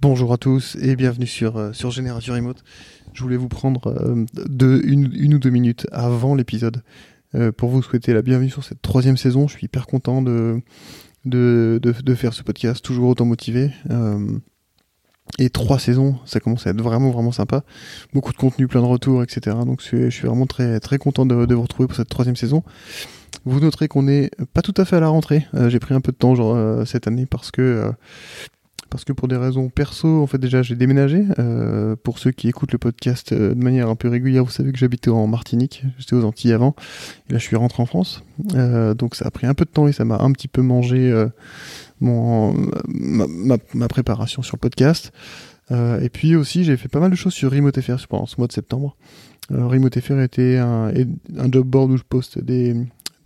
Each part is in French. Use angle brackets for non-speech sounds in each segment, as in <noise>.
Bonjour à tous et bienvenue sur, euh, sur Génération Remote. Je voulais vous prendre euh, de, une, une, ou deux minutes avant l'épisode euh, pour vous souhaiter la bienvenue sur cette troisième saison. Je suis hyper content de, de, de, faire ce podcast, toujours autant motivé. et trois saisons, ça commence à être vraiment vraiment sympa. Beaucoup de contenu, plein de retours, etc. Donc je suis vraiment très très content de, de vous retrouver pour cette troisième saison. Vous noterez qu'on n'est pas tout à fait à la rentrée. J'ai pris un peu de temps cette année parce que parce que pour des raisons perso, en fait déjà j'ai déménagé. Euh, pour ceux qui écoutent le podcast euh, de manière un peu régulière, vous savez que j'habitais en Martinique, j'étais aux Antilles avant, et là je suis rentré en France. Euh, donc ça a pris un peu de temps et ça m'a un petit peu mangé ma, préparation sur le podcast. Et puis aussi j'ai fait pas mal de choses sur Remote FR pendant ce mois de septembre. Remote FR était un, un job board où je poste des,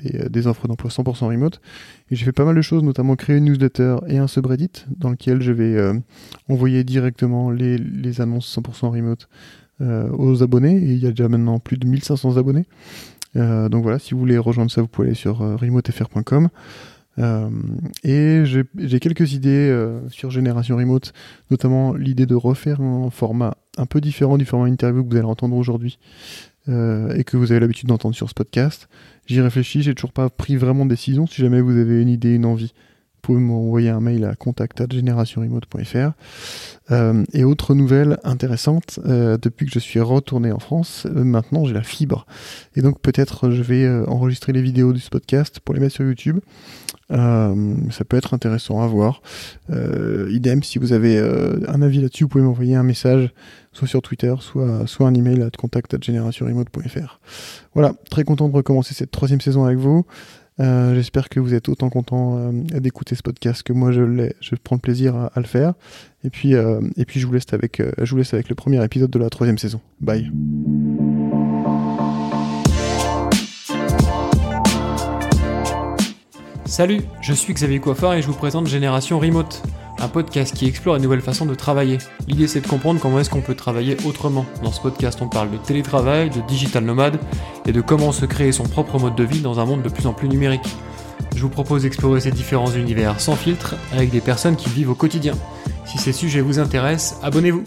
des, des offres d'emploi 100% remote. Et j'ai fait pas mal de choses, notamment créer une newsletter et un subreddit dans lequel je vais euh, envoyer directement les, annonces 100% remote euh, aux abonnés. Et il y a déjà maintenant plus de 1500 abonnés. Euh, donc voilà, si vous voulez rejoindre ça, vous pouvez aller sur remotefr.com. Euh, et j'ai quelques idées euh, sur Génération Remote, notamment l'idée de refaire un format un peu différent du format interview que vous allez entendre aujourd'hui euh, et que vous avez l'habitude d'entendre sur ce podcast. J'y réfléchis, j'ai toujours pas pris vraiment de décision. Si jamais vous avez une idée, une envie, vous pouvez m'envoyer un mail à contact@generationremote.fr. Euh, et autre nouvelle intéressante, euh, depuis que je suis retourné en France, euh, maintenant j'ai la fibre. Et donc peut-être je vais enregistrer les vidéos de ce podcast pour les mettre sur YouTube. Ça peut être intéressant à voir. idem, si vous avez un avis là-dessus, vous pouvez m'envoyer un message, soit sur Twitter, soit, soit un email à contact@generationremote.fr. Voilà, très content de recommencer cette troisième saison avec vous. Euh, J'espère que vous êtes autant content euh, d'écouter ce podcast que moi je prends le plaisir à, le faire. Et puis, euh, et puis je vous laisse avec, je vous laisse avec le premier épisode de la troisième saison. Bye. Salut, je suis Xavier Coiffard et je vous présente Génération Remote, un podcast qui explore une nouvelle façon de travailler. L'idée c'est de comprendre comment est-ce qu'on peut travailler autrement. Dans ce podcast on parle de télétravail, de digital nomade et de comment se créer son propre mode de vie dans un monde de plus en plus numérique. Je vous propose d'explorer ces différents univers sans filtre avec des personnes qui vivent au quotidien. Si ces sujets vous intéressent, abonnez-vous.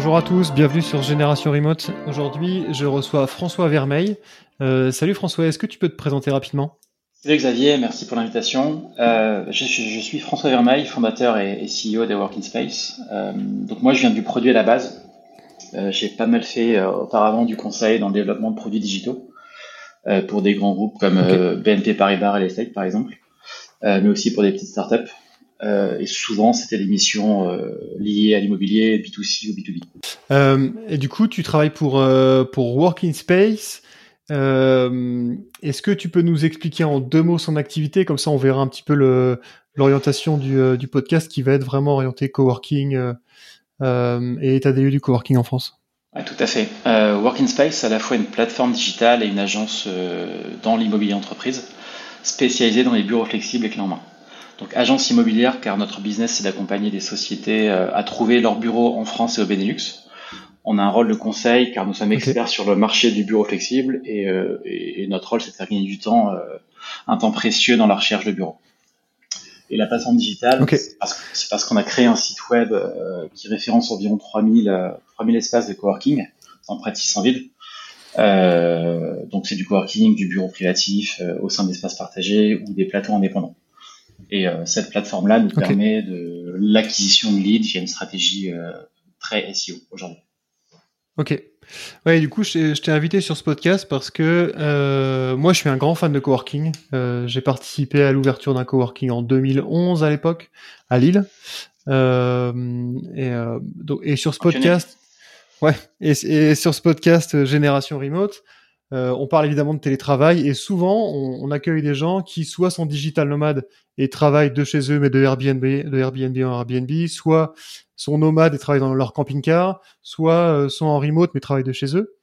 Bonjour à tous, bienvenue sur Génération Remote. Aujourd'hui, je reçois François Vermeil. Euh, salut François, est-ce que tu peux te présenter rapidement? Salut Xavier, merci pour l'invitation. Euh, je, je, suis François Vermeil, fondateur et, et CEO de Working Space. Euh, donc moi, je viens du produit à la base. J'ai pas mal fait auparavant du conseil dans le développement de produits digitaux pour des grands groupes comme okay. BNP Paribas Real Estate par exemple, mais aussi pour des petites startups. Euh, et souvent, c'était des missions euh, liées à l'immobilier, B2C ou B2B. Euh, et du coup, tu travailles pour, pour Working Space. Est-ce que tu peux nous expliquer en deux mots son activité? Comme ça, on verra un petit peu l'orientation du, du, podcast qui va être vraiment orienté coworking et état des lieux du coworking en France. Ouais, tout à fait. Working Space, c'est à la fois une plateforme digitale et une agence dans l'immobilier entreprise spécialisée dans les bureaux flexibles et clés en main. Donc agence immobilière, car notre business c'est d'accompagner des sociétés euh, à trouver leur bureau en France et au Benelux. On a un rôle de conseil, car nous sommes experts okay. sur le marché du bureau flexible, et, euh, et, et notre rôle c'est de faire gagner du temps, euh, un temps précieux dans la recherche de bureau. Et la plateforme digitale, okay. c'est parce, parce qu'on a créé un site web euh, qui référence environ 3000, 3000 espaces de coworking, en 600 villes. Euh, donc c'est du coworking, du bureau privatif au sein d'espaces partagés ou des plateaux indépendants. Et euh, cette plateforme-là nous okay. permet de l'acquisition de leads via une stratégie euh, très SEO aujourd'hui. Ok. Ouais, du coup, je t'ai invité sur ce podcast parce que euh, moi, je suis un grand fan de coworking. Euh, J'ai participé à l'ouverture d'un coworking en 2011 à l'époque à Lille. Euh, et, donc, et sur ce podcast, ouais, et, et, sur ce podcast Génération Remote, euh, on parle évidemment de télétravail et souvent on, on, accueille des gens qui soit sont digital nomades et travaillent de chez eux mais de Airbnb, de Airbnb en Airbnb, soit sont nomades et travaillent dans leur camping-car, soit euh, sont en remote mais travaillent de chez eux.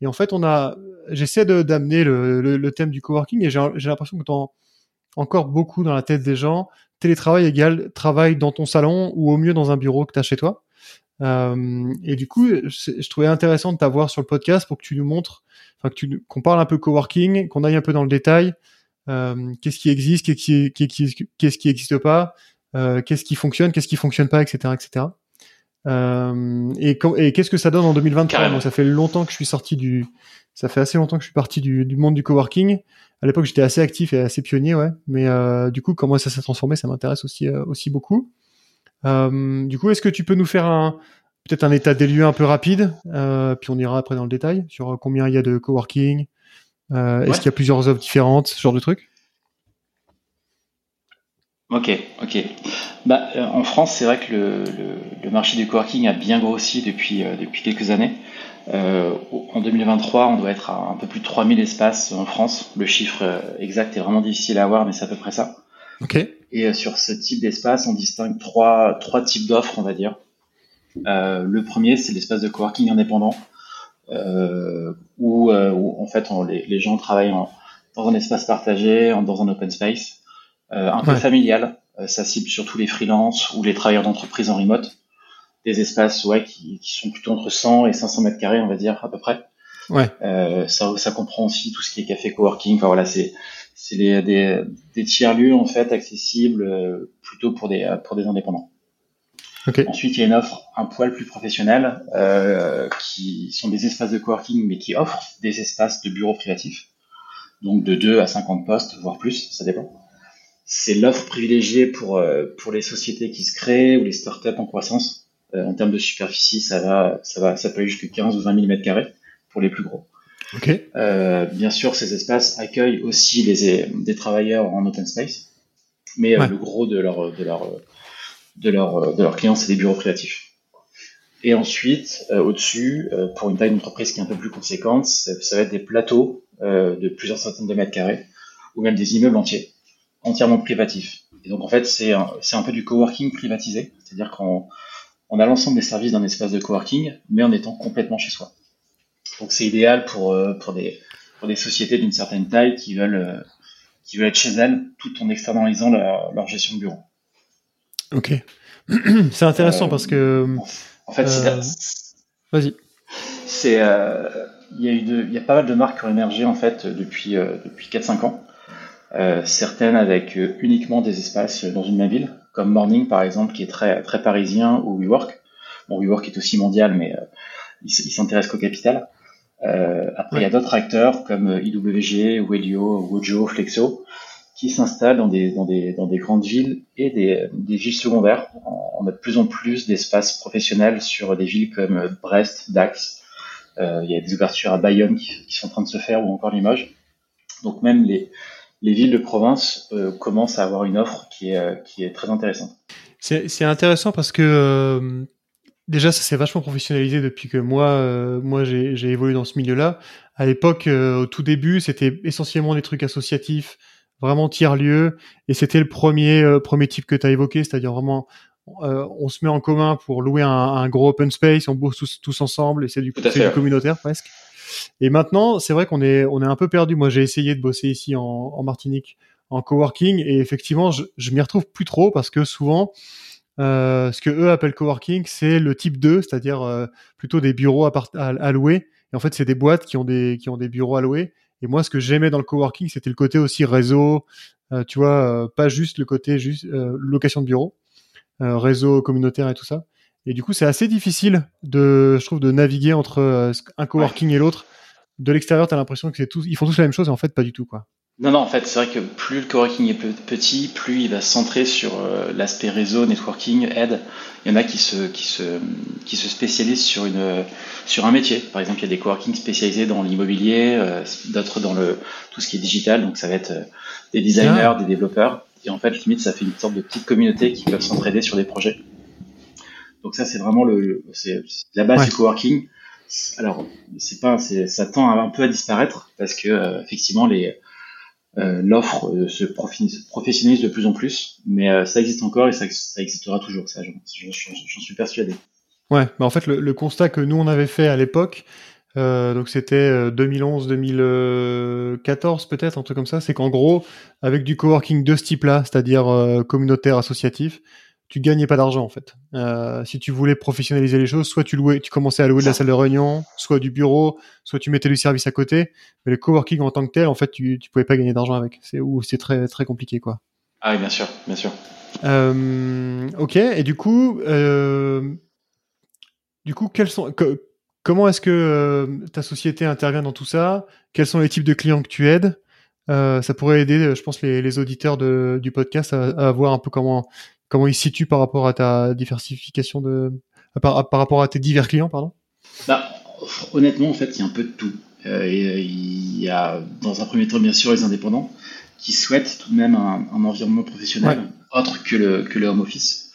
Et en fait, on a, j'essaie d'amener le, le, le, thème du coworking et j'ai l'impression que t'en encore beaucoup dans la tête des gens. Télétravail égale travail dans ton salon ou au mieux dans un bureau que tu as chez toi. Euh, et du coup, je trouvais intéressant de t'avoir sur le podcast pour que tu nous montres, enfin que tu qu'on parle un peu coworking, qu'on aille un peu dans le détail. Euh, qu'est-ce qui existe, qu'est-ce qui, qu'est-ce qui existe pas, euh, qu'est-ce qui fonctionne, qu'est-ce qui fonctionne pas, etc., etc. Et, et qu'est-ce que ça donne en 2023 Moi, ça fait longtemps que je suis sorti du, ça fait assez longtemps que je suis parti du, du monde du coworking. À l'époque, j'étais assez actif et assez pionnier, ouais. Mais du coup, comment ça s'est transformé, ça m'intéresse aussi aussi beaucoup. Euh, du coup, est-ce que tu peux nous faire un peut-être un état des lieux un peu rapide, euh, puis on ira après dans le détail sur combien il y a de coworking, euh, est-ce qu'il y a plusieurs offres différentes, ce genre de trucs Ok, ok. Bah, euh, en France, c'est vrai que le, le, marché du coworking a bien grossi depuis, euh, depuis quelques années. Euh, en 2023, on doit être à un peu plus de 3000 espaces en France. Le chiffre exact est vraiment difficile à avoir, mais c'est à peu près ça. Et sur ce type d'espace, on distingue trois, trois types d'offres, on va dire. le premier, c'est l'espace de coworking indépendant, où, où, en fait on, les, les, gens travaillent en, dans un espace partagé, dans un open space. Euh, un peu familial. Euh, ça cible surtout les freelances ou les travailleurs d'entreprise en remote. Des espaces ouais, qui, qui, sont plutôt entre 100 et 500 mètres carrés, on va dire, à peu près. Ouais. Euh, ça, ça comprend aussi tout ce qui est café coworking. Enfin voilà, c'est c'est des, des, des tiers lieux en fait accessibles euh, plutôt pour des pour des indépendants. Okay. Ensuite, il y a une offre un poil plus professionnelle euh, qui sont des espaces de coworking mais qui offrent des espaces de bureaux privatifs, donc de 2 à 50 postes voire plus, ça dépend c'est l'offre privilégiée pour, euh, pour les sociétés qui se créent ou les startups en croissance. Euh, en termes de superficie, ça va, ça va, ça peut aller jusqu'à 15 ou 20 000 mètres carrés pour les plus gros. Okay. Euh, bien sûr, ces espaces accueillent aussi des, des travailleurs en open space, mais ouais. le gros de leur, de leur, de leur, de leurs clients, c'est des bureaux créatifs. Et ensuite, euh, au-dessus, euh, pour une taille d'entreprise qui est un peu plus conséquente, ça, ça va être des plateaux euh, de plusieurs centaines de mètres carrés, ou même des immeubles entiers, entièrement privatif. Et donc en fait, c'est un, un peu du coworking privatisé, c'est-à-dire qu'on on a l'ensemble des services d'un espace de coworking, mais en étant complètement chez soi. Donc c'est idéal pour, euh, pour, des, pour des sociétés d'une certaine taille qui veulent, euh, qui veulent être chez elles tout en externalisant leur, leur gestion de bureau. Ok. <clears throat> c'est intéressant Euh, parce que. En fait, Euh, Vas-y. c'est euh, il y a eu de- il y a pas mal de marques qui ont émergé en fait depuis euh, depuis 4-5 ans. Euh, certaines avec euh, uniquement des espaces dans une même ville, comme Morning par exemple, qui est très très parisien, ou WeWork. Bon, WeWork est aussi mondial, mais euh, il, il s'intéresse qu'au capital. Euh, après, il y a d'autres acteurs comme euh, IWG, Wellio, Wojo, Flexo, qui s'installent dans des, dans, des, dans des grandes villes et des, des villes secondaires. On a de plus en plus d'espaces professionnels sur des villes comme euh, Brest, Dax. Euh, il y a des ouvertures à Bayonne qui, qui sont en train de se faire ou encore Limoges. Donc même les, les villes de province euh, commencent à avoir une offre qui est, qui est très intéressante. C'est intéressant parce que déjà ça s'est vachement professionnalisé depuis que moi euh, moi j'ai évolué dans ce milieu-là. À l'époque, euh, au tout début, c'était essentiellement des trucs associatifs, vraiment tiers lieu, et c'était le premier euh, premier type que tu as évoqué, c'est-à-dire vraiment euh, on se met en commun pour louer un, un gros open space, on bosse tous, tous ensemble et c'est du, du communautaire presque. Et maintenant, c'est vrai qu'on est on est un peu perdu. Moi, j'ai essayé de bosser ici en, en Martinique en coworking et effectivement, je, je m'y retrouve plus trop parce que souvent ce que eux appellent coworking, c'est le type 2, c'est-à-dire euh, plutôt des bureaux à, part- à, à louer. Et en fait, c'est des boîtes qui ont des qui ont des bureaux à louer. Et moi, ce que j'aimais dans le coworking, c'était le côté aussi réseau, euh, tu vois, euh, pas juste le côté juste euh, location de bureau, euh, réseau communautaire et tout ça. Et du coup, c'est assez difficile de, je trouve, de naviguer entre euh, un coworking et l'autre. De l'extérieur, t'as l'impression que c'est tous, ils font tous la même chose, et en fait, pas du tout, quoi. Non, non, en fait, c'est vrai que plus le coworking est pe- petit, plus il va se centrer sur euh, l'aspect réseau, networking, aide. Il y en a qui se, qui se, qui se spécialisent sur, une, sur un métier. Par exemple, il y a des coworking spécialisés dans l'immobilier, euh, d'autres dans le, tout ce qui est digital. Donc, ça va être euh, des designers, des développeurs. Et en fait, limite, ça fait une sorte de petite communauté qui peuvent s'entraider sur des projets. Donc, ça, c'est vraiment le, le- c'est c'est la base Ouais. du coworking. Alors, c'est pas, ça tend un peu à disparaître parce que, effectivement, les, l'offre euh, se professionnalise de plus en plus, mais euh, ça existe encore et ça, existera toujours, ça, j'en, suis persuadé. Ouais, bah en fait, le, constat que nous, on avait fait à l'époque, euh, donc c'était 2011-2014 peut-être, un truc comme ça, c'est qu'en gros, avec du coworking de ce type-là, c'est-à-dire euh, communautaire, associatif, tu gagnais pas d'argent en fait. Euh, si tu voulais professionnaliser les choses, soit tu louais, tu commençais à louer de la salle de réunion, soit du bureau, soit tu mettais du service à côté. Mais le coworking en tant que tel, en fait, tu, tu pouvais pas gagner d'argent avec. C'est ou c'est très très compliqué quoi. Ah oui, bien sûr, bien sûr. Euh, ok. Et du coup, euh, du coup, quels sont comment est-ce que ta société intervient dans tout ça? Quels sont les types de clients que tu aides? Euh, ça pourrait aider, je pense, les, les auditeurs de, du podcast à, à, voir un peu comment comment ils se situent par rapport à ta diversification de par, par rapport à tes divers clients, pardon? Bah, honnêtement, en fait, il y a un peu de tout. Euh, il y a, dans un premier temps, bien sûr, les indépendants qui souhaitent tout de même un, un environnement professionnel ouais. autre que le, que le home office.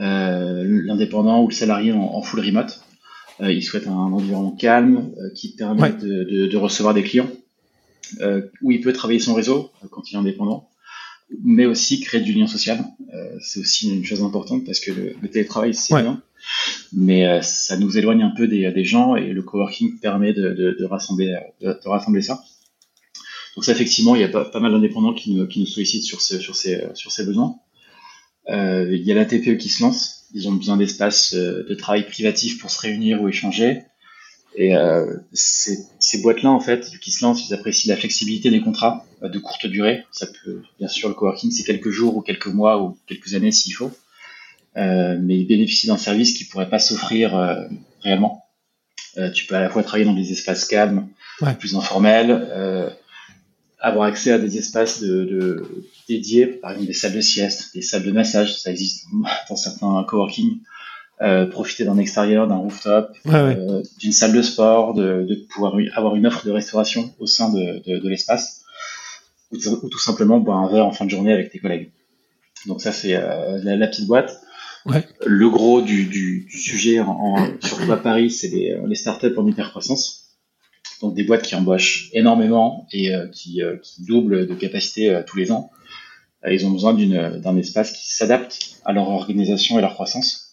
Euh, L'indépendant ou le salarié en, en full remote, euh, il souhaite un environnement calme euh, qui permet ouais. de, de, de, recevoir des clients euh, où il peut travailler son réseau euh, quand il est indépendant, mais aussi créer du lien social. Euh, c'est aussi une chose importante parce que le, le télétravail, c'est ouais. bien, mais ça nous éloigne un peu des, des, gens et le coworking permet de, de, de rassembler, de, rassembler ça. Donc ça, effectivement, il y a pas, pas mal d'indépendants qui nous, qui nous sollicitent sur, ce, sur, ces, sur ces besoins. Euh, il y a la TPE qui se lance. Ils ont besoin d'espaces de travail privatifs pour se réunir ou échanger. Et euh, ces, ces boîtes-là, en fait, qui se lancent, ils apprécient la flexibilité des contrats euh, de courte durée. Ça peut, bien sûr, le coworking, c'est quelques jours ou quelques mois ou quelques années s'il faut. Euh, mais ils bénéficient d'un service qui pourrait pas s'offrir euh, réellement. Euh, tu peux à la fois travailler dans des espaces calmes, ouais. plus informels, euh, avoir accès à des espaces de, de, dédiés, par exemple des salles de sieste, des salles de massage, ça existe dans certains coworking. Euh, profiter d'un extérieur, d'un rooftop, ouais. euh, d'une salle de sport, de, de, pouvoir avoir une offre de restauration au sein de, de, de l'espace, ou, ou, tout simplement boire un verre en fin de journée avec tes collègues. Donc ça c'est euh, la, la, petite boîte. Ouais. Le gros du, du, du sujet, en, surtout à Paris, c'est les, les startups en hypercroissance. Donc des boîtes qui embauchent énormément et qui, qui, doublent de capacité tous les ans. ils ont besoin d'un espace qui s'adapte à leur organisation et leur croissance.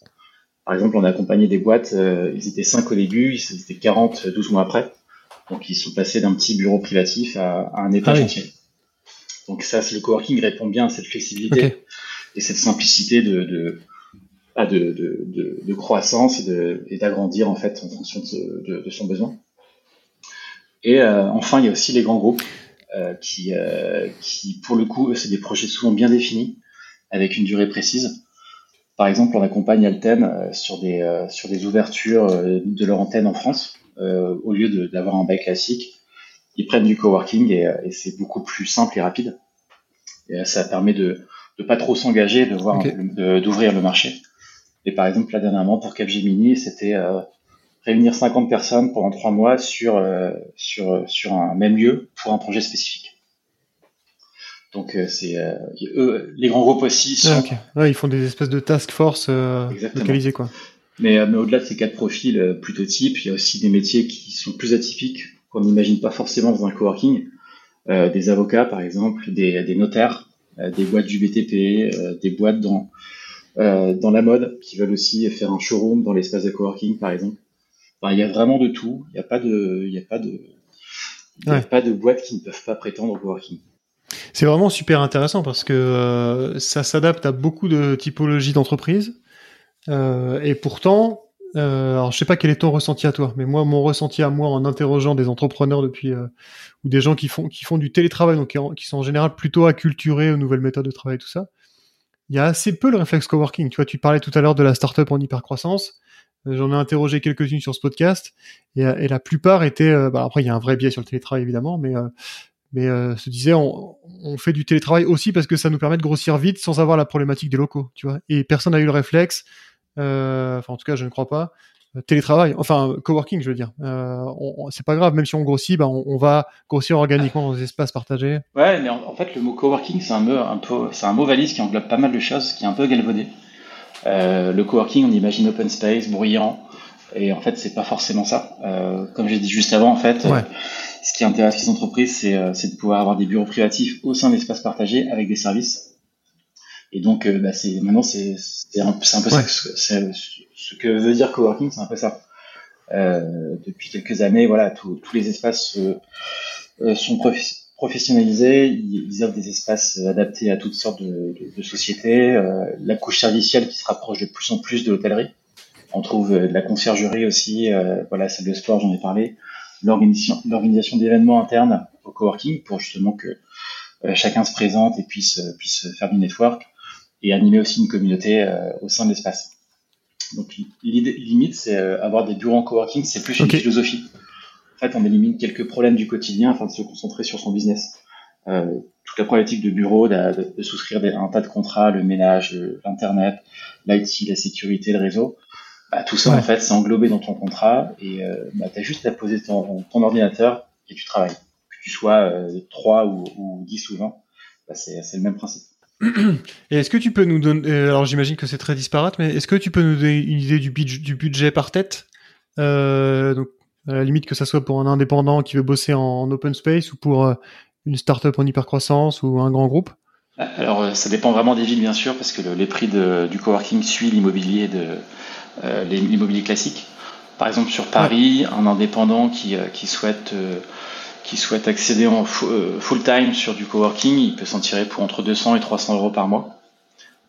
Par exemple, on a accompagné des boîtes, euh, ils étaient 5 au début, ils étaient 40 12 mois après. Donc ils sont passés d'un petit bureau privatif à, à un étage ah oui. entier. Donc ça, le coworking répond bien à cette flexibilité okay. et cette simplicité de, de, ah, de, de, de croissance et d'agrandir en fait en fonction de, son besoin. Et euh, enfin, il y a aussi les grands groupes euh, qui, euh, qui, pour le coup, c'est des projets souvent bien définis avec une durée précise. Par exemple, on accompagne Alten euh, sur des, euh, sur des ouvertures euh, de leur antenne en France. au lieu d'avoir un bail classique, ils prennent du coworking et, et c'est beaucoup plus simple et rapide. Et ça permet de ne pas trop s'engager, de voir okay. d'ouvrir le marché. Et par exemple, là dernièrement pour Capgemini, c'était euh, réunir 50 personnes pendant trois mois sur, euh, sur, sur un même lieu pour un projet spécifique. Donc euh, c'est euh, eux, les grands groupes aussi. Sont... Ah, okay. ils font des espèces de task force euh, localisées quoi. Mais, euh, mais au-delà de ces quatre profils euh, plutôt types, il y a aussi des métiers qui sont plus atypiques qu'on n'imagine pas forcément dans un coworking. Euh, des avocats par exemple, des, des notaires, des boîtes du BTP, des boîtes dans dans la mode qui veulent aussi faire un showroom dans l'espace de coworking par exemple. Enfin, il y a vraiment de tout. Il n'y a pas de, il y a pas de, il y a ouais. pas de boîtes qui ne peuvent pas prétendre au coworking. C'est vraiment super intéressant parce que euh, ça s'adapte à beaucoup de typologies d'entreprises. Euh, et pourtant, euh, alors je sais pas quel est ton ressenti à toi, mais moi, mon ressenti à moi en interrogeant des entrepreneurs depuis euh, ou des gens qui font du télétravail, donc qui, sont en général plutôt acculturés aux nouvelles méthodes de travail, tout ça. Il y a assez peu le réflexe coworking. Tu vois, tu parlais tout à l'heure de la startup en hypercroissance. J'en ai interrogé quelques-unes sur ce podcast et, et la plupart étaient. Bah après, il y a un vrai biais sur le télétravail évidemment, mais mais euh, se disait on, on, fait du télétravail aussi parce que ça nous permet de grossir vite sans avoir la problématique des locaux, tu vois. Et personne n'a eu le réflexe, euh, enfin en tout cas je ne crois pas, euh, télétravail, enfin coworking je veux dire. Euh, c'est pas grave, même si on grossit, bah, on, on, va grossir organiquement dans des espaces partagés. Ouais, mais en, en fait le mot coworking c'est un mot un peu, c'est un mot valise qui englobe pas mal de choses, qui est un peu galvaudé. Euh, le coworking on imagine open space, bruyant, et en fait c'est pas forcément ça. comme j'ai dit juste avant en fait. Ouais ce qui intéresse les entreprises, c'est euh, de pouvoir avoir des bureaux privatifs au sein d'espaces partagés avec des services. Et donc, euh, bah, c'est maintenant, c'est un, un, peu ouais. ça, ce que veut dire coworking, c'est un peu ça. Euh, depuis quelques années, voilà, tous les espaces euh, sont professionnalisé. Ils, offrent des espaces adaptés à toutes sortes de, sociétés. la couche servicielle qui se rapproche de plus en plus de l'hôtellerie. On trouve de la conciergerie aussi, voilà, salle de sport, j'en ai parlé. L'organisation d'événements internes au coworking pour justement que chacun se présente et puisse, puisse faire du network et animer aussi une communauté au sein de l'espace. Donc l'idée limite, c'est euh, avoir des bureaux en coworking, c'est plus une philosophie. En fait, on élimine quelques problèmes du quotidien afin de se concentrer sur son business. Euh, toute la problématique de bureau, de, de, souscrire un tas de contrats, le ménage, l'internet, l'IT, la sécurité, le réseau, bah, tout ça en fait c'est englobé dans ton contrat et euh, bah, tu as juste à poser ton, ton, ordinateur et tu travailles. Que tu sois euh, 3 ou, ou 10 ou 20, bah, c'est le même principe. Et est-ce que tu peux nous donner, euh, alors j'imagine que c'est très disparate, mais est-ce que tu peux nous donner une idée du, du budget par tête? Euh, donc, à la limite que ça soit pour un indépendant qui veut bosser en, open space ou pour euh, une startup en hypercroissance ou un grand groupe? Alors ça dépend vraiment des villes bien sûr parce que les prix de, du coworking suit l'immobilier de l'immobilier classique. Par exemple sur Paris, un indépendant qui, qui souhaite qui souhaite accéder en euh, full time sur du coworking, il peut s'en tirer pour entre 200 et 300 euros par mois.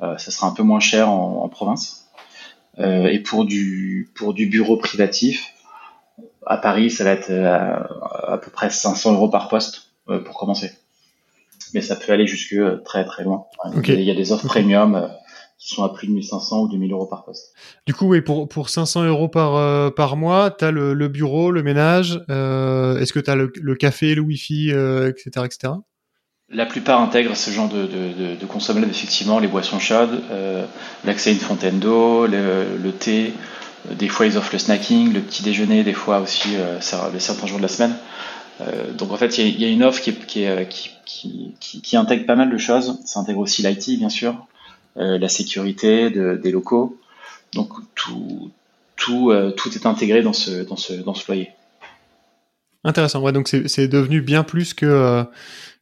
Euh, ça sera un peu moins cher en, province. Euh, et pour du pour du bureau privatif, à Paris, ça va être à, peu près 500 euros par poste pour commencer. Mais ça peut aller jusque très très loin. Il y a des offres premium qui sont à plus de 1500 ou 2000 euros par poste. Du coup, oui, pour, pour 500 euros par, euh, par mois, tu as le, le, bureau, le ménage, euh, est-ce que tu as le, le, café, le wifi, euh, etc., etc. La plupart intègrent ce genre de, de, de, consommables, effectivement, les boissons chaudes, euh, l'accès à une fontaine d'eau, le, le, thé, des fois ils offrent le snacking, le petit déjeuner, des fois aussi les certains jours de la semaine. donc en fait, il y, y, a une offre qui, qui, qui, qui, qui, intègre pas mal de choses. Ça intègre aussi l'IT, bien sûr, la sécurité des locaux. Donc tout, tout, euh, tout est intégré dans ce, dans ce, dans ce foyer. Intéressant. Ouais, donc c'est devenu bien plus que euh,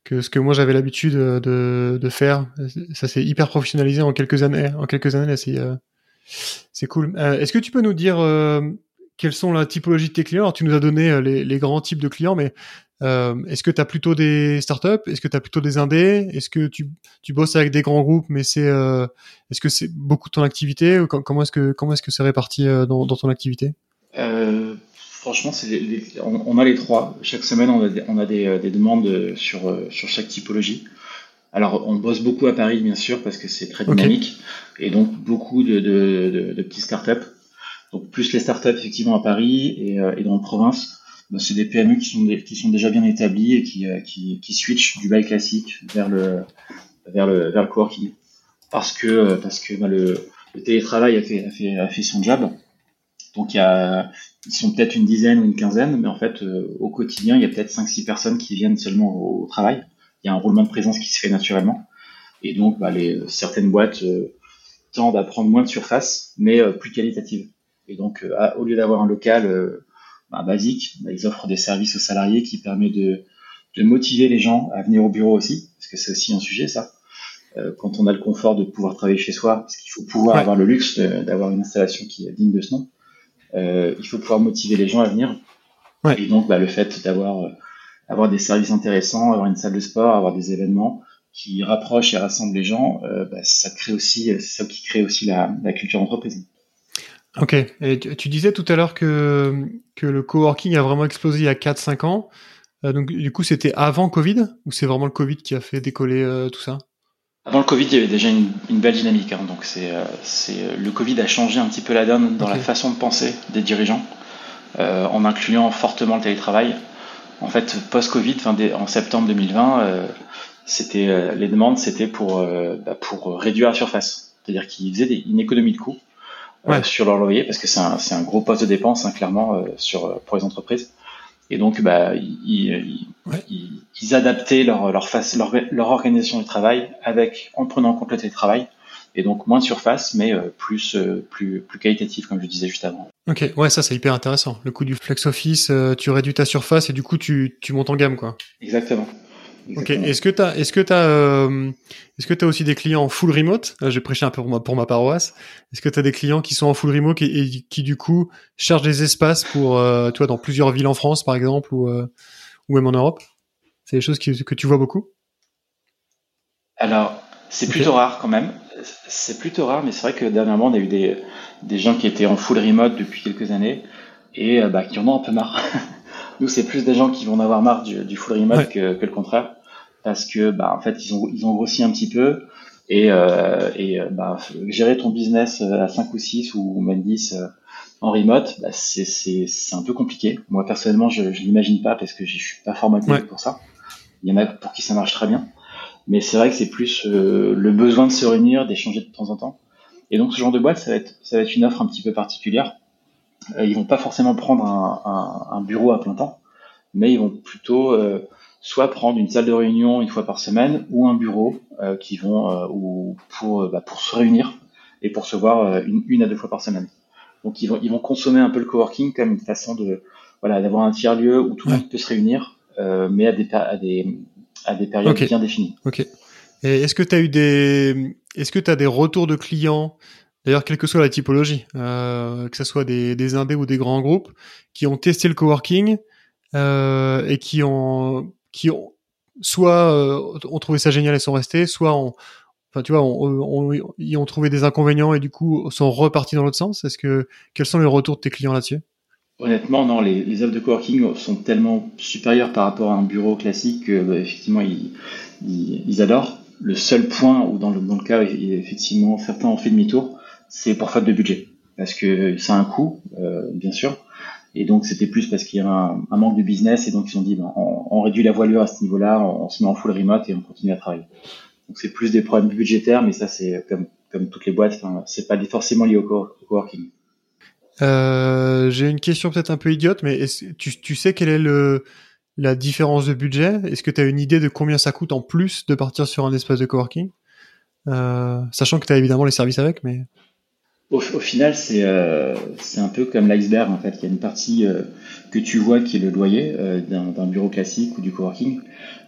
que ce que moi j'avais l'habitude de, de, faire. Ça s'est hyper professionnalisé en quelques années. En quelques années, c'est c'est cool. Est-ce que tu peux nous dire quelles sont la typologie de tes clients? Alors, tu nous as donné les, les grands types de clients, mais euh, est-ce que tu as plutôt des startups? Est-ce que tu as plutôt des indés? Est-ce que tu, tu bosses avec des grands groupes, mais c'est euh, est-ce que c'est beaucoup de ton activité Comment est-ce que comment est-ce que c'est réparti euh, dans, dans, ton activité? Franchement, on, a les trois. Chaque semaine, on a des, on a des, des demandes sur sur chaque typologie. Alors, on bosse beaucoup à Paris, bien sûr, parce que c'est très dynamique, et donc beaucoup de, de, de, de petits startups. Donc plus les startups effectivement à Paris et, et dans la province c'est des PME qui sont, qui sont déjà bien établis et qui, euh, qui, qui switchent du bail classique vers le, vers le, vers le coworking. Parce que, euh, parce que bah, le, le, télétravail a fait, a, fait, a fait son job. Donc il y a, ils sont peut-être une dizaine ou une quinzaine, mais en fait, euh, au quotidien, il y a peut-être 5-6 personnes qui viennent seulement au, travail. Il y a un roulement de présence qui se fait naturellement. Et donc, bah, les, certaines boîtes tendent à prendre moins de surface, mais plus qualitative. Et donc, au lieu d'avoir un local bah, basique. Bah, ils offrent des services aux salariés qui permettent de, de motiver les gens à venir au bureau aussi, parce que c'est aussi un sujet ça. Euh, quand on a le confort de pouvoir travailler chez soi, parce qu'il faut pouvoir avoir le luxe d'avoir une installation qui est digne de ce nom, euh, il faut pouvoir motiver les gens à venir. Ouais. Et donc bah, le fait d'avoir euh, avoir des services intéressants, avoir une salle de sport, avoir des événements qui rapprochent et rassemblent les gens, euh, bah, ça crée aussi, c'est ça qui crée aussi la, la culture d'entreprise. Ok. Et tu, disais tout à l'heure que, que le coworking a vraiment explosé il y a 4-5 ans. Euh, donc, du coup, c'était avant Covid ou c'est vraiment le Covid qui a fait décoller euh, tout ça? Avant le Covid, il y avait déjà une, une belle dynamique. Hein. Donc, c'est, euh, c'est, le Covid a changé un petit peu la donne dans la façon de penser des dirigeants, en incluant fortement le télétravail. En fait, post-Covid, en septembre 2020, c'était, les demandes, c'était pour, bah, pour réduire la surface. C'est-à-dire qu'ils faisaient une économie de coûts euh, sur leur loyer parce que c'est un, un, gros poste de dépense hein, clairement euh, sur euh, pour les entreprises. Et donc, bah, ils, ils, ils, adaptaient leur leur, face, leur, leur organisation du travail avec en prenant en compte le télétravail et donc moins de surface, mais plus plus plus qualitatif comme je disais juste avant. Ok, ouais, ça c'est hyper intéressant. Le coup du flex office, tu réduis ta surface et du coup tu tu montes en gamme quoi. Exactement. Ok. Est-ce que tu as, est-ce que tu euh, est-ce que tu as aussi des clients en full remote? J'ai prêché un peu pour ma, pour ma paroisse. Est-ce que tu as des clients qui sont en full remote et, qui du coup chargent des espaces pour, euh, toi, dans plusieurs villes en France, par exemple, ou, euh, ou même en Europe? C'est des choses que tu vois beaucoup? Alors, c'est plutôt rare quand même. C'est plutôt rare, mais c'est vrai que dernièrement, on a eu des, des gens qui étaient en full remote depuis quelques années et bah, qui en ont un peu marre. <laughs> Nous, c'est plus des gens qui vont en avoir marre du, du full remote que, que, le contraire, parce que bah, en fait, ils ont, ils ont grossi un petit peu et, euh, et bah, gérer ton business à 5 ou 6 ou même 10 en remote, bah, c'est un peu compliqué. Moi, personnellement, je ne l'imagine pas parce que je suis pas formaté pour ça. Il y en a pour qui ça marche très bien. Mais c'est vrai que c'est plus euh, le besoin de se réunir, d'échanger de temps en temps. Et donc, ce genre de boîte, ça va être, ça va être une offre un petit peu particulière. Euh, ils vont pas forcément prendre un, un, un, bureau à plein temps, mais ils vont plutôt euh, soit prendre une salle de réunion une fois par semaine ou un bureau euh, qui vont euh, ou pour bah, pour se réunir et pour se voir une, une à deux fois par semaine. Donc ils vont, ils vont consommer un peu le coworking comme une façon de voilà d'avoir un tiers lieu où tout le monde peut se réunir, mais à des à des à des périodes bien définies. Ok. Et est-ce que tu as eu des est-ce que tu as des retours de clients D'ailleurs, quelle que soit la typologie, euh, que ce soit des, des indés ou des grands groupes, qui ont testé le coworking euh, et qui ont, qui ont soit euh, ont trouvé ça génial et sont restés, soit ont, enfin tu vois, on, ils ont trouvé des inconvénients et du coup sont repartis dans l'autre sens. Est-ce que quels sont les retours de tes clients là-dessus? Honnêtement, non. Les, les offres de coworking sont tellement supérieures par rapport à un bureau classique que bah, effectivement ils, ils, adorent. Le seul point où dans le, dans le cas effectivement certains ont fait demi-tour, c'est pour faute de budget parce que ça a un coût, euh, bien sûr. Et donc c'était plus parce qu'il y a un, manque de business et donc ils ont dit ben, on, réduit la voilure à ce niveau-là, on, se met en full remote et on continue à travailler. Donc c'est plus des problèmes budgétaires, mais ça c'est comme toutes les boîtes, c'est pas forcément lié au, coworking. Euh, J'ai une question peut-être un peu idiote, mais tu, sais quelle est la différence de budget? Est-ce que tu as une idée de combien ça coûte en plus de partir sur un espace de coworking? Euh, Sachant que tu as évidemment les services avec, mais au, au final, c'est euh, c'est un peu comme l'iceberg en fait. Il y a une partie euh, que tu vois qui est le loyer euh, d'un bureau classique ou du coworking.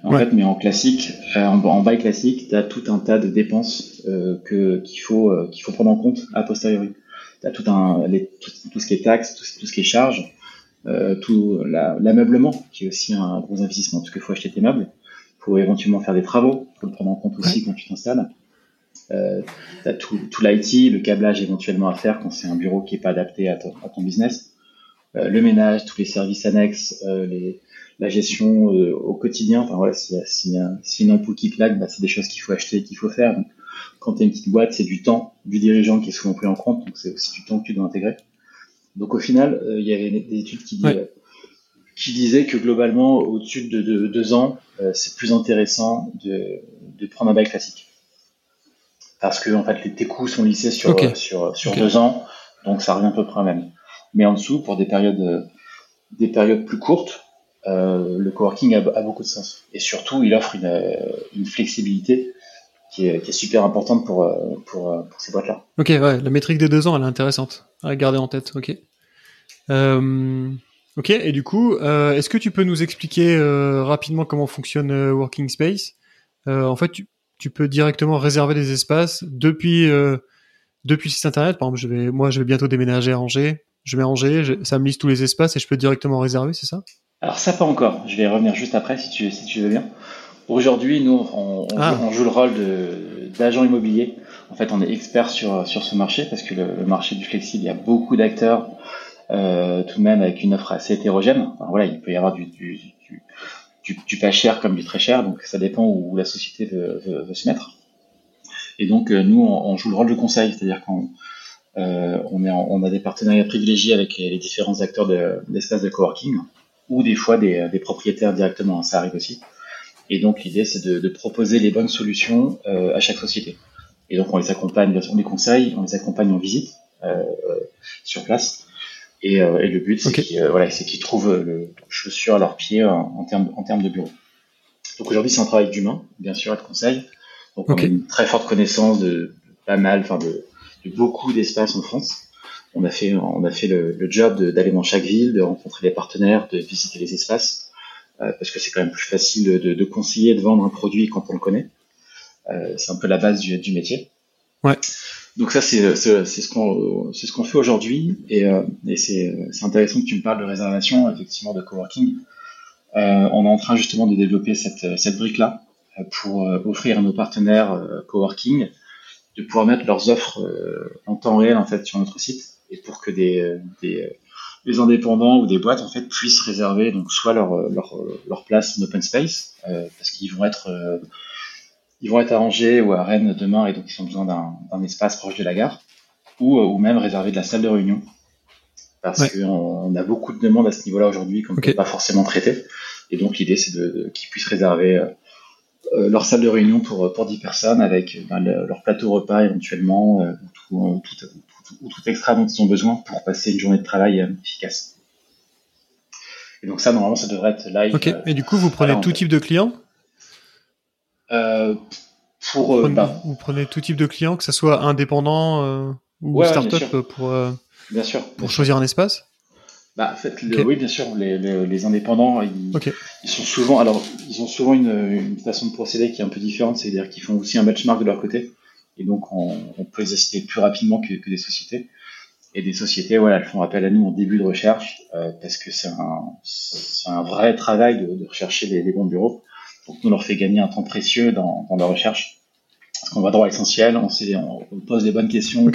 En fait, mais en classique, euh, en, en bail classique, tu as tout un tas de dépenses que qu'il faut qu'il faut prendre en compte a posteriori. Tu as tout un les, tout, ce qui est taxes, tout, tout ce qui est charges, tout l'ameublement qui est aussi un gros investissement parce qu'il faut acheter tes meubles, faut éventuellement faire des travaux, faut le prendre en compte aussi quand tu t'installes. Euh, tu as tout, tout l'IT, le câblage éventuellement à faire quand c'est un bureau qui est pas adapté à, ton, à ton business, euh, le ménage, tous les services annexes, euh, les, la gestion euh, au quotidien. Enfin voilà, s'il y a, si une ampoule qui claque, bah, c'est des choses qu'il faut acheter, qu'il faut faire. Donc, quand tu as une petite boîte, c'est du temps du dirigeant qui est souvent pris en compte, donc c'est aussi du temps que tu dois intégrer. Donc au final, il y avait des études qui, ouais. qui disaient que globalement, au-dessus de, de, de deux ans, c'est plus intéressant de, de prendre un bail classique parce que en fait les, coûts sont lissés sur okay. sur sur okay. deux ans, donc ça revient à peu près à même. Mais en dessous, pour des périodes des périodes plus courtes, euh, le coworking a, a, beaucoup de sens. Et surtout, il offre une, une flexibilité qui est, qui est, super importante pour pour, pour ces boîtes-là. Ok, ouais, la métrique des deux ans, elle est intéressante à garder en tête. Ok. Euh, ok, et du coup, euh, est-ce que tu peux nous expliquer euh, rapidement comment fonctionne euh, Working Space? En fait, tu, tu peux directement réserver des espaces depuis euh, depuis le site internet. Par exemple, je vais moi je vais bientôt déménager à Angers. Je mets Angers, je, ça me liste tous les espaces et je peux directement réserver, c'est ça? Alors ça pas encore. Je vais y revenir juste après si tu si tu veux bien. Aujourd'hui, nous on, on, ah. joue, on joue, le rôle d'agent immobilier. En fait, on est expert sur sur ce marché parce que le, le marché du flexible, il y a beaucoup d'acteurs. Euh, tout de même avec une offre assez hétérogène. Enfin, voilà, il peut y avoir du, du, du du, du, pas cher comme du très cher, donc ça dépend où la société veut, se mettre. Et donc euh, nous, on, joue le rôle de conseil, c'est-à-dire qu'on euh, on, a des partenariats privilégiés avec les, différents acteurs de, de, coworking, ou des fois des, propriétaires directement, ça arrive aussi. Et donc l'idée, c'est de, proposer les bonnes solutions euh, à chaque société. Et donc on les accompagne, on les conseille, on les accompagne en visite sur place et, euh, et le but, c'est okay. qu'ils euh, voilà, qu'ils trouvent le chaussure à leurs pieds en, en termes en termes de bureau. Donc aujourd'hui, c'est un travail d'humain, bien sûr, et de conseil. Donc okay. on a une très forte connaissance de, de pas mal, enfin de, de, beaucoup d'espaces en France. On a fait on a fait le, le job d'aller dans chaque ville, de rencontrer les partenaires, de visiter les espaces, euh, parce que c'est quand même plus facile de, de, conseiller, de vendre un produit quand on le connaît. Euh, c'est un peu la base du, du métier. Ouais. Donc ça, c'est ce qu'on c'est ce qu'on fait aujourd'hui, et, euh, c'est intéressant que tu me parles de réservation, effectivement, de coworking. on est en train justement de développer cette, cette brique-là pour offrir à nos partenaires coworking de pouvoir mettre leurs offres en temps réel en fait sur notre site et pour que des, des, des indépendants ou des boîtes en fait puissent réserver donc soit leur, leur, leur place en open space parce qu'ils vont être ils vont être à Angers ou à Rennes demain et donc ils ont besoin d'un espace proche de la gare ou, euh, ou même réserver de la salle de réunion parce qu'on a beaucoup de demandes à ce niveau-là aujourd'hui qu'on ne peut pas forcément traiter. Et donc l'idée c'est de, qu'ils puissent réserver euh, euh, leur salle de réunion pour, pour 10 personnes avec ben, leur plateau repas éventuellement ou, tout, tout, tout, extra dont ils ont besoin pour passer une journée de travail efficace. Et donc ça normalement ça devrait être live. Ok, et du coup vous prenez tout type de clients? euh, pour, vous, prenez, bah, vous, prenez, tout type de clients, que ce soit indépendant euh, ou ouais, startup pour, euh, bien sûr, pour choisir un espace bah, en fait, le, oui, bien sûr, les, les, les indépendants, ils, ils, sont souvent, alors, ils ont souvent une, une, façon de procéder qui est un peu différente, c'est-à-dire qu'ils font aussi un benchmark de leur côté, et donc on, on peut les assister plus rapidement que, que, des sociétés. Et des sociétés, voilà, elles font appel à nous en début de recherche, euh, parce que c'est un, un vrai travail de, de rechercher les, les, bons bureaux. Donc, nous leur fait gagner un temps précieux dans, dans leur recherche. Parce qu'on va droit à l'essentiel, on, on, pose les bonnes questions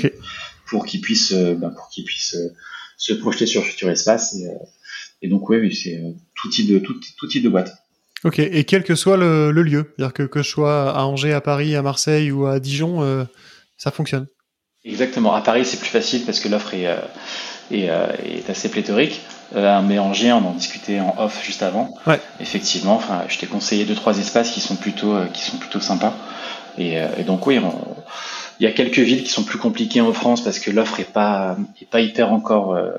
pour qu'ils puissent, euh, ben, pour qu'ils puissent euh, se projeter sur le futur espace. Et, euh, et donc, oui, c'est tout type de, tout, tout, type de boîte. Ok, et quel que soit le, le lieu, c'est-à-dire que, que je sois à Angers, à Paris, à Marseille ou à Dijon, euh, ça fonctionne. Exactement. À Paris, c'est plus facile parce que l'offre est, est, est, assez pléthorique. Euh, mais Angers, on en discutait en off juste avant. Ouais. Effectivement, enfin, je t'ai conseillé deux trois espaces qui sont plutôt euh, qui sont plutôt sympas. Et, euh, et donc oui, il y a quelques villes qui sont plus compliquées en France parce que l'offre est pas est pas hyper encore euh,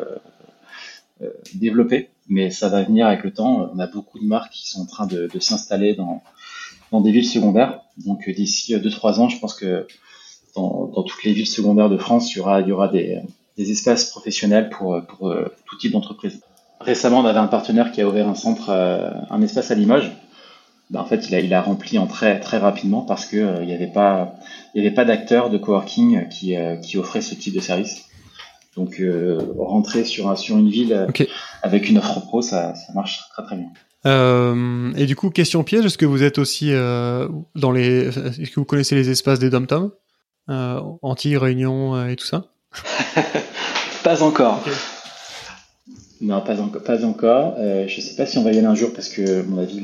euh, développée, mais ça va venir avec le temps. On a beaucoup de marques qui sont en train de, de s'installer dans dans des villes secondaires. Donc d'ici deux trois ans, je pense que dans, dans, toutes les villes secondaires de France, il y aura il y aura des des espaces professionnels pour, pour, euh, tout type d'entreprise. Récemment, on avait un partenaire qui a ouvert un centre, euh, un espace à Limoges. Ben, en fait, il a, il a rempli en très, très rapidement parce que euh, n'y avait pas, il y avait pas d'acteurs de coworking qui, qui offraient ce type de service. Donc, rentrer sur, un, sur une ville okay. avec une offre pro, ça, ça marche très très bien. Euh, et du coup, question piège, est-ce que vous êtes aussi euh, dans les, est-ce que vous connaissez les espaces des dom-tom, euh, anti réunion et tout ça? <laughs> pas encore. Non, pas, en pas encore. Euh, je sais pas si on va y aller un jour parce que, à mon avis,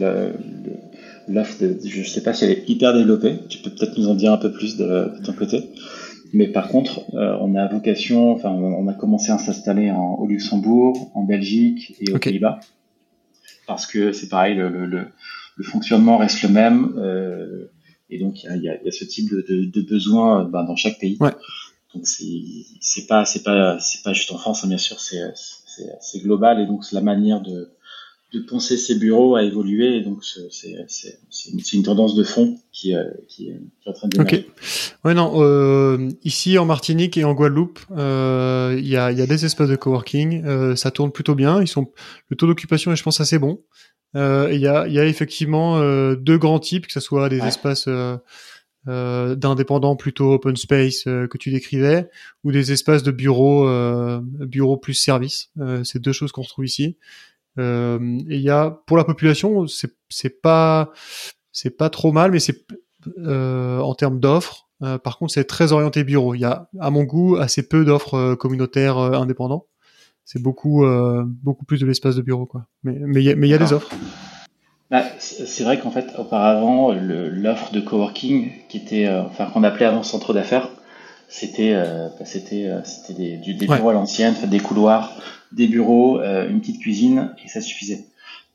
l'offre, je sais pas si elle est hyper développée. Tu peux peut-être nous en dire un peu plus de, ton côté. Mais par contre, euh, on a vocation, enfin, on a commencé à s'installer au Luxembourg, en Belgique et aux okay. Pays-Bas. Parce que c'est pareil, le, le, le, fonctionnement reste le même. Euh, et donc, il y a, y a, ce type de, de, de besoin ben, dans chaque pays. Ouais. Donc c'est pas c'est pas c'est pas juste en France, hein, bien sûr, c'est c'est global et donc la manière de de penser ces bureaux a évolué et donc c'est une, une tendance de fond qui, euh, qui, qui est en train de Ok. Ouais non. Euh, ici en Martinique et en Guadeloupe, euh, il y a il y a des espaces de coworking. Euh, ça tourne plutôt bien. Ils sont le taux d'occupation est je pense assez bon. Il y a il y a effectivement deux grands types, que ce soit des Ouais. espaces euh, d'indépendants plutôt open space euh, que tu décrivais, ou des espaces de bureaux, euh, bureaux plus services. Euh, c'est deux choses qu'on retrouve ici. Euh, et il y a pour la population, c'est c'est pas c'est pas trop mal, mais c'est euh, en termes d'offres. par contre, c'est très orienté bureau. Il y a, à mon goût, assez peu d'offres communautaires indépendants. C'est beaucoup beaucoup plus de l'espace de bureau, quoi. Mais mais il y a, mais il y a des offres. Bah, c'est vrai qu'en fait, auparavant, l'offre de coworking, qui était, euh, enfin, qu'on appelait avant centre d'affaires, c'était, euh, bah, c'était, euh, c'était des, du, des bureaux à l'ancienne, des couloirs, des bureaux, euh, une petite cuisine, et ça suffisait.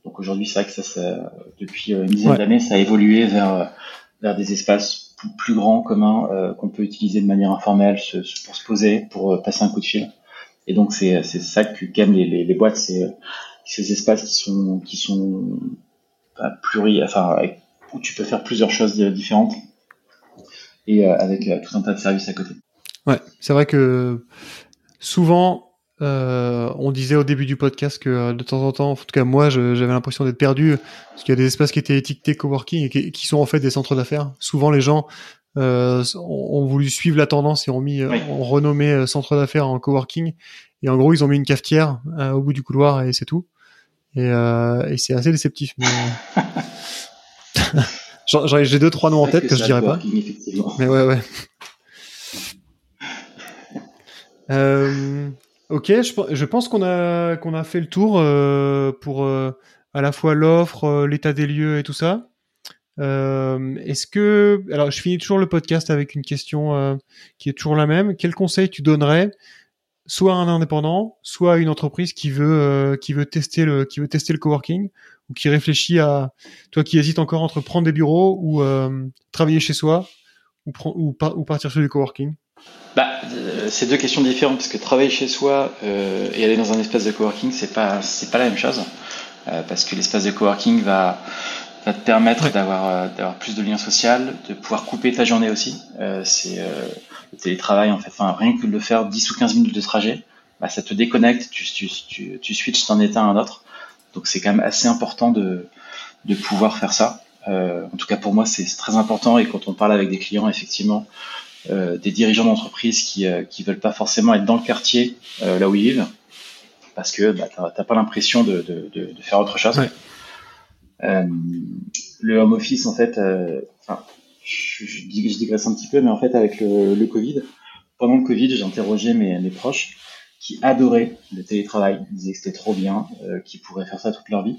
Donc aujourd'hui, c'est vrai que ça, ça depuis une dizaine Ouais. d'années, ça a évolué vers, vers des espaces plus, plus grands, communs, qu'on peut utiliser de manière informelle, se, se- pour se poser, pour passer un coup de fil. Et donc c'est, ça que qu'aiment les, les, les boîtes, c'est ces espaces qui sont, qui sont pluri, enfin, avec- où tu peux faire plusieurs choses différentes et euh, avec euh, tout un tas de services à côté. Ouais, c'est vrai que souvent, euh, on disait au début du podcast que de temps en temps, en tout cas moi, j'avais l'impression d'être perdu parce qu'il y a des espaces qui étaient étiquetés coworking et qui, qui sont en fait des centres d'affaires. Souvent, les gens euh, ont, voulu suivre la tendance et ont mis, Oui. ont renommé centre d'affaires en coworking. Et en gros, ils ont mis une cafetière euh, au bout du couloir et c'est tout. Et, et c'est assez déceptif. Mais... <laughs> J'ai deux trois noms en tête que, je dirais pas. Mais ouais ouais. <laughs> euh, ok, je, je pense qu'on a qu'on a fait le tour euh, pour euh, à la fois l'offre, euh, l'état des lieux et tout ça. Est-ce que alors je finis toujours le podcast avec une question qui est toujours la même. Quel conseil tu donnerais soit un indépendant, soit une entreprise qui veut qui veut tester le qui veut tester le coworking ou qui réfléchit à toi qui hésites encore entre prendre des bureaux ou travailler chez soi ou, ou, ou partir sur du coworking. Bah, euh, c'est deux questions différentes parce que travailler chez soi euh, et aller dans un espace de coworking, c'est pas c'est pas la même chose euh, parce que l'espace de coworking va va te permettre d'avoir euh, d'avoir plus de liens sociaux, de pouvoir couper ta journée aussi. Euh, c'est le télétravail en fait, enfin rien que de le faire 10 ou 15 minutes de trajet, bah, ça te déconnecte, tu tu tu, tu switches d'un état à un autre. Donc c'est quand même assez important de de pouvoir faire ça. en tout cas pour moi c'est très important et quand on parle avec des clients effectivement euh, des dirigeants d'entreprise qui euh, veulent pas forcément être dans le quartier euh, là où ils vivent parce que bah, tu n'as pas l'impression de, de, de, de, faire autre chose. Le home office, en fait, enfin, je, je, digresse un petit peu, mais en fait, avec le, Covid, pendant le Covid, j'ai interrogé mes, proches qui adoraient le télétravail. Ils disaient que c'était trop bien, euh, qu'ils pourraient faire ça toute leur vie.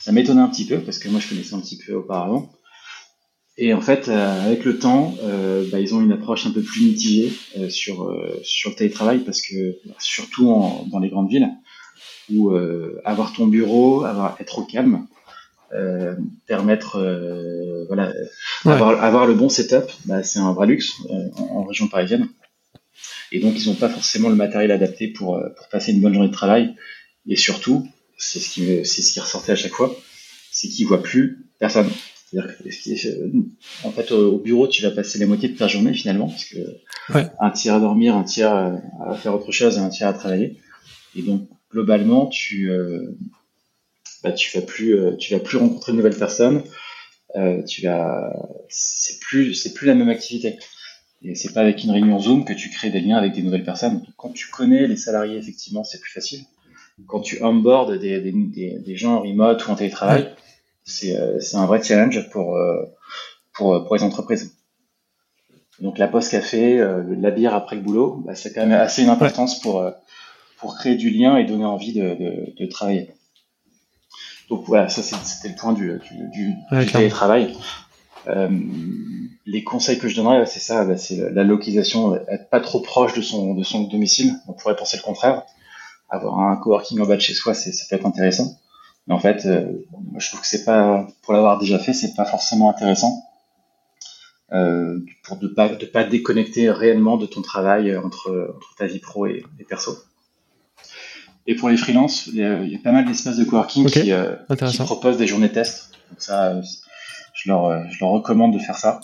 Ça m'étonnait un petit peu parce que moi, je connaissais un petit peu auparavant. Et en fait, euh, avec le temps, euh, bah, ils ont une approche un peu plus mitigée euh, sur euh, sur le télétravail parce que surtout dans les grandes villes où avoir ton bureau, avoir être au calme, permettre voilà avoir, avoir, le bon setup, bah, c'est un vrai luxe en, en, région parisienne. Et donc ils n'ont pas forcément le matériel adapté pour pour passer une bonne journée de travail. Et surtout, c'est ce qui c'est ce qui ressortait à chaque fois, c'est qu'ils voient plus personne. C'est-à-dire en fait, au bureau, tu vas passer la moitié de ta journée finalement, parce que un tiers à dormir, un tiers à faire autre chose et un tiers à travailler. Et donc, globalement, tu, euh, bah, tu vas plus, euh, tu vas plus rencontrer de nouvelles personnes. Euh, tu vas, c'est plus, c'est plus la même activité. Et c'est pas avec une réunion Zoom que tu crées des liens avec des nouvelles personnes. quand tu connais les salariés, effectivement, c'est plus facile. Quand tu onboard des, des, des, des gens en remote ou en télétravail, euh, c'est un vrai challenge pour, euh, pour, pour les entreprises. Donc la poste café, euh, la bière après le boulot, bah, c'est quand même assez une importance pour, pour créer du lien et donner envie de, de, de travailler. Donc voilà, ça c'était le point du, du, du, télétravail. Euh, les conseils que je donnerais, c'est ça, bah, c'est la localisation, être pas trop proche de son, de son domicile. On pourrait penser le contraire. Avoir un coworking en bas de chez soi, ça peut être intéressant. Mais en fait, euh, je trouve que c'est pas, pour l'avoir déjà fait, c'est pas forcément intéressant. Euh, pour ne pas, de pas déconnecter réellement de ton travail entre, entre ta vie pro et, et perso. Et pour les freelances, il y a, pas mal d'espaces de coworking qui, euh, qui, proposent des journées tests. Donc ça, je leur, je leur recommande de faire ça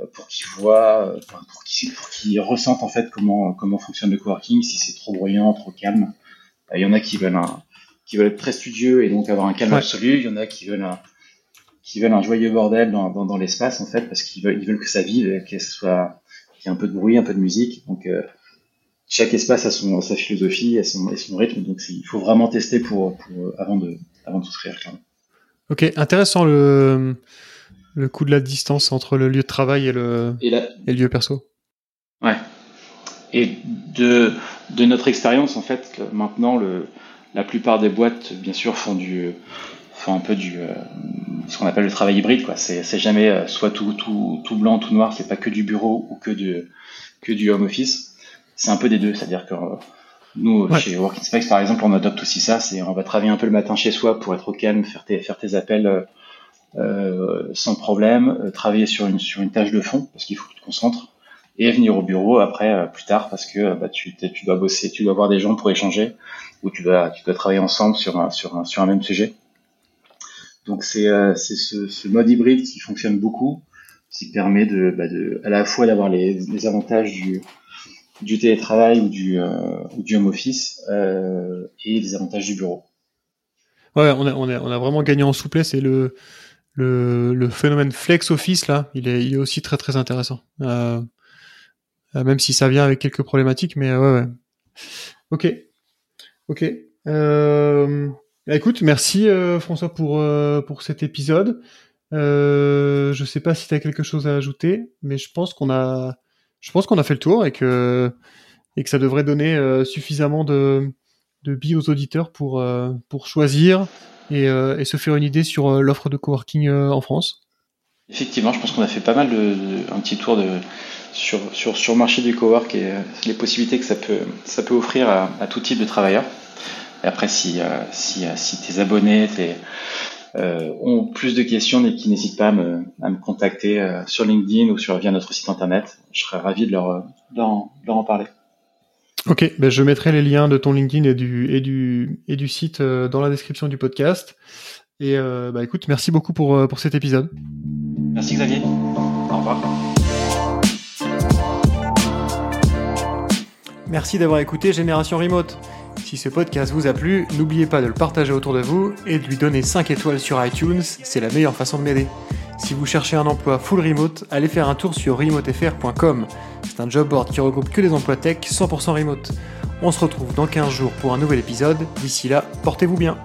euh, pour qu'ils voient, pour qu'ils, pour qu'ils ressentent en fait comment, comment fonctionne le coworking, si c'est trop bruyant, trop calme. Il y en a qui veulent un, qui veulent être très studieux et donc avoir un calme absolu. Il y en a qui veulent un, qui veulent un joyeux bordel dans, dans, dans l'espace en fait parce qu'ils veulent, ils veulent que ça vive, que ce soit qu'il y ait un peu de bruit, un peu de musique. Donc euh, chaque espace a son sa philosophie et son, et son rythme. Donc il faut vraiment tester pour, pour avant de avant de souscrire clairement. Ok, intéressant le le coup de la distance entre le lieu de travail et le et, et le lieu perso. Ouais. Et de de notre expérience en fait maintenant le la plupart des boîtes, bien sûr, font du font un peu du euh, ce qu'on appelle le travail hybride quoi. C'est c'est jamais euh, soit tout tout tout blanc, tout noir. C'est pas que du bureau ou que du que du home office. C'est un peu des deux. C'est-à-dire que euh, nous chez Working Space par exemple, on adopte aussi ça. C'est on va travailler un peu le matin chez soi pour être au calme, faire tes faire tes appels euh, sans problème, travailler sur une sur une tâche de fond parce qu'il faut que tu te concentres et venir au bureau après plus tard parce que bah, tu tu dois bosser, tu dois voir des gens pour échanger où tu dois, tu dois travailler ensemble sur un, sur un, sur un même sujet. Donc c'est euh, c'est ce, ce, mode hybride qui fonctionne beaucoup, qui permet de, bah de à la fois d'avoir les, les, avantages du, du télétravail ou du, euh, du home office euh, et les avantages du bureau. Ouais, on a, on a, on a vraiment gagné en souplesse et le, le, le phénomène flex office là, il est, il est aussi très très intéressant. Euh, même si ça vient avec quelques problématiques, mais ouais, ouais. Ok. Ok. Euh, écoute, merci François pour, pour cet épisode. Euh, je sais pas si tu as quelque chose à ajouter, mais je pense qu'on a, je pense qu'on a fait le tour et que, et que ça devrait donner euh, suffisamment de, de billes aux auditeurs pour, euh, pour choisir et, et, se faire une idée sur l'offre de coworking en France. Effectivement, je pense qu'on a fait pas mal de, un petit tour de, sur, sur, sur le marché du cowork et les possibilités que ça peut, ça peut offrir à, tout type de travailleurs. Et après, si, si, si tes abonnés, tes, euh, ont plus de questions et qui n'hésitent pas à me, à me contacter euh, sur LinkedIn ou sur via notre site internet. Je serais ravi de leur, de leur, en, parler. Ok, ben je mettrai les liens de ton LinkedIn et du, et du, et du site euh, dans la description du podcast. Et bah écoute, merci beaucoup pour, pour cet épisode. Merci Xavier. Au revoir. Merci d'avoir écouté Génération Remote. Si ce podcast vous a plu, n'oubliez pas de le partager autour de vous et de lui donner 5 étoiles sur iTunes, c'est la meilleure façon de m'aider. Si vous cherchez un emploi full remote, allez faire un tour sur remotefr.com. C'est un job board qui regroupe que des emplois tech 100% remote. On se retrouve dans 15 jours pour un nouvel épisode. D'ici là, portez-vous bien.